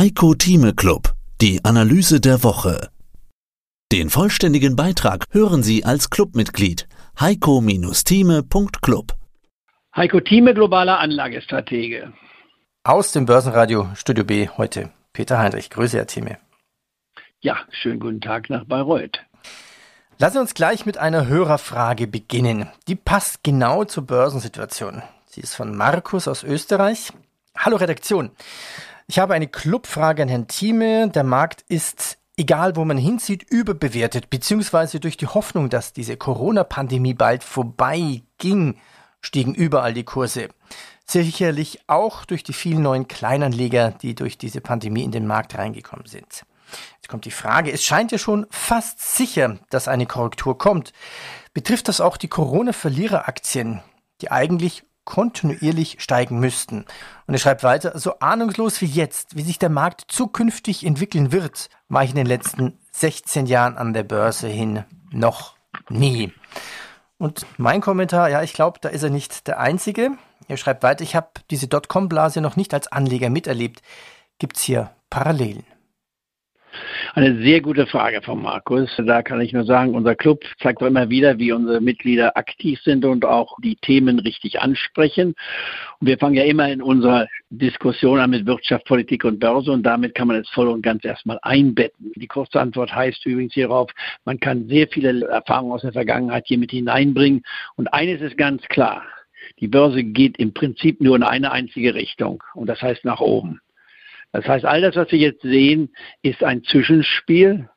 Heiko Thieme Club, die Analyse der Woche. Den vollständigen Beitrag hören Sie als Clubmitglied heiko-thieme.club. Heiko Thieme, globaler Anlagestratege. Aus dem Börsenradio Studio B heute Peter Heinrich. Grüße, Herr Thieme. Ja, schönen guten Tag nach Bayreuth. Lassen Sie uns gleich mit einer Hörerfrage beginnen. Die passt genau zur Börsensituation. Sie ist von Markus aus Österreich. Hallo Redaktion. Ich habe eine Clubfrage an Herrn Thieme. Der Markt ist, egal wo man hinzieht, überbewertet, beziehungsweise durch die Hoffnung, dass diese Corona-Pandemie bald vorbei ging, stiegen überall die Kurse. Sicherlich auch durch die vielen neuen Kleinanleger, die durch diese Pandemie in den Markt reingekommen sind. Jetzt kommt die Frage, es scheint ja schon fast sicher, dass eine Korrektur kommt. Betrifft das auch die Corona-Verliereraktien, die eigentlich kontinuierlich steigen müssten. Und er schreibt weiter, so ahnungslos wie jetzt, wie sich der Markt zukünftig entwickeln wird, war ich in den letzten 16 Jahren an der Börse hin noch nie. Und mein Kommentar, ja, ich glaube, da ist er nicht der Einzige. Er schreibt weiter, ich habe diese Dotcom-Blase noch nicht als Anleger miterlebt. Gibt es hier Parallelen? Eine sehr gute Frage von Markus. Da kann ich nur sagen, unser Club zeigt immer wieder, wie unsere Mitglieder aktiv sind und auch die Themen richtig ansprechen. Und wir fangen ja immer in unserer Diskussion an mit Wirtschaft, Politik und Börse und damit kann man es voll und ganz erstmal einbetten. Die kurze Antwort heißt übrigens hierauf, man kann sehr viele Erfahrungen aus der Vergangenheit hier mit hineinbringen. Und eines ist ganz klar. Die Börse geht im Prinzip nur in eine einzige Richtung und das heißt nach oben. Das heißt, all das, was wir jetzt sehen, ist ein Zwischenspiel,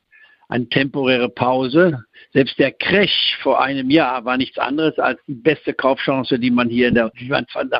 eine temporäre Pause. Selbst der Crash vor einem Jahr war nichts anderes als die beste Kaufchance, die man hier in der,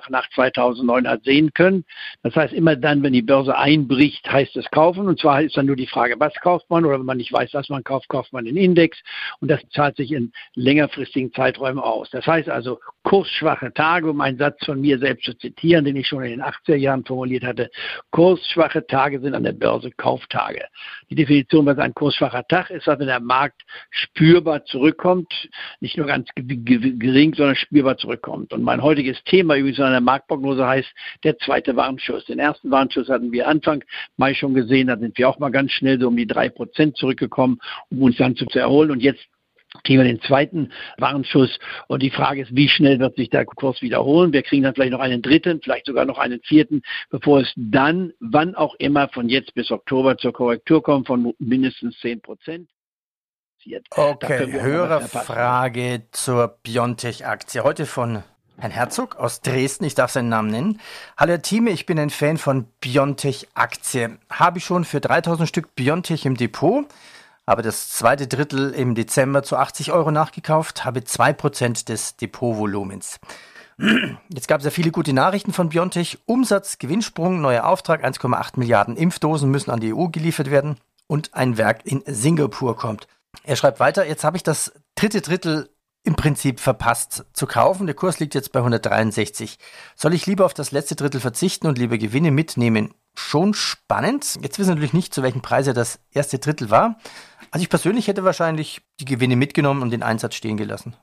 nach 2009 hat sehen können. Das heißt, immer dann, wenn die Börse einbricht, heißt es kaufen. Und zwar ist dann nur die Frage, was kauft man? Oder wenn man nicht weiß, was man kauft, kauft man den Index. Und das zahlt sich in längerfristigen Zeiträumen aus. Das heißt also, kursschwache Tage, um einen Satz von mir selbst zu zitieren, den ich schon in den 80er Jahren formuliert hatte. Kursschwache Tage sind an der Börse Kauftage. Die Definition, was ein kursschwacher Tag ist, dass wenn der Markt spürbar zurückkommt, nicht nur ganz gering, sondern spürbar zurückkommt. Und mein heutiges Thema übrigens an der Marktprognose heißt der zweite Warnschuss. Den ersten Warnschuss hatten wir Anfang Mai schon gesehen, da sind wir auch mal ganz schnell so um die drei Prozent zurückgekommen, um uns dann zu erholen. Und jetzt kriegen wir den zweiten Warnschuss. Und die Frage ist, wie schnell wird sich der Kurs wiederholen? Wir kriegen dann vielleicht noch einen dritten, vielleicht sogar noch einen vierten, bevor es dann, wann auch immer, von jetzt bis Oktober zur Korrektur kommt von mindestens 10 Prozent. Okay, höhere Frage zur Biontech-Aktie. Heute von Herrn Herzog aus Dresden, ich darf seinen Namen nennen. Hallo Herr Thieme, ich bin ein Fan von Biontech-Aktie. Habe ich schon für 3000 Stück Biontech im Depot habe das zweite Drittel im Dezember zu 80 Euro nachgekauft, habe 2% des Depotvolumens. Jetzt gab es ja viele gute Nachrichten von Biontech. Umsatz, Gewinnsprung, neuer Auftrag, 1,8 Milliarden Impfdosen müssen an die EU geliefert werden und ein Werk in Singapur kommt. Er schreibt weiter, jetzt habe ich das dritte Drittel im Prinzip verpasst zu kaufen. Der Kurs liegt jetzt bei 163. Soll ich lieber auf das letzte Drittel verzichten und lieber Gewinne mitnehmen? Schon spannend. Jetzt wissen wir natürlich nicht, zu welchem Preis er das erste Drittel war. Also ich persönlich hätte wahrscheinlich die Gewinne mitgenommen und den Einsatz stehen gelassen.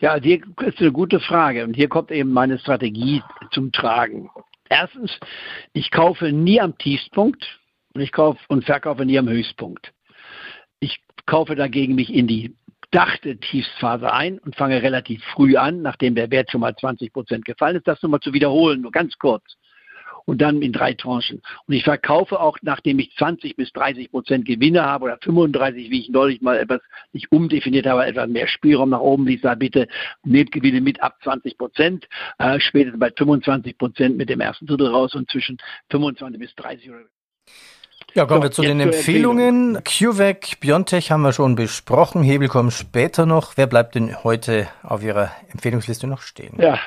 Ja, hier ist eine gute Frage und hier kommt eben meine Strategie zum Tragen. Erstens, ich kaufe nie am Tiefpunkt und ich kaufe und verkaufe nie am Höchstpunkt. Ich kaufe dagegen mich in die dachte Tiefsphase ein und fange relativ früh an, nachdem der Wert schon mal 20 Prozent gefallen ist, das nochmal zu wiederholen, nur ganz kurz und dann in drei Tranchen. Und ich verkaufe auch, nachdem ich 20 bis 30 Prozent Gewinne habe oder 35, wie ich neulich mal etwas nicht umdefiniert habe, etwas mehr Spielraum nach oben, ich sage bitte, nehmt Gewinne mit ab 20 Prozent, äh, spätestens bei 25 Prozent mit dem ersten Drittel raus und zwischen 25 bis 30 oder ja, kommen so, wir zu den Empfehlungen. CureVac, Biontech haben wir schon besprochen. Hebel kommen später noch. Wer bleibt denn heute auf Ihrer Empfehlungsliste noch stehen? Ja,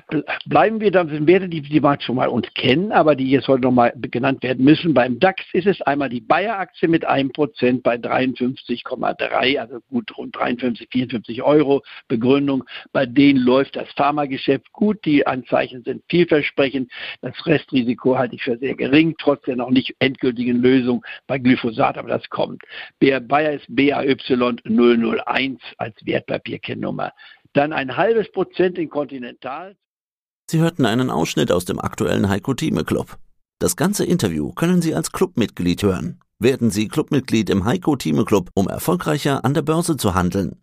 bleiben wir dann, werden die, die man schon mal uns kennen, aber die jetzt heute nochmal genannt werden müssen. Beim DAX ist es einmal die Bayer-Aktie mit 1% bei 53,3, also gut rund 53, 54 Euro. Begründung, bei denen läuft das Pharmageschäft gut. Die Anzeichen sind vielversprechend. Das Restrisiko halte ich für sehr gering, trotz der noch nicht endgültigen Lösung bei Glyphosat, aber das kommt. Bayer ist BAY001 als Wertpapierkennnummer. Dann ein halbes Prozent in Continental. Sie hörten einen Ausschnitt aus dem aktuellen Heiko Thieme Club. Das ganze Interview können Sie als Clubmitglied hören. Werden Sie Clubmitglied im Heiko Thieme Club, um erfolgreicher an der Börse zu handeln.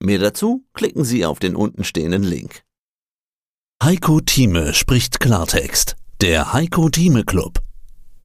Mehr dazu klicken Sie auf den untenstehenden Link. Heiko Thieme spricht Klartext. Der Heiko Thieme Club.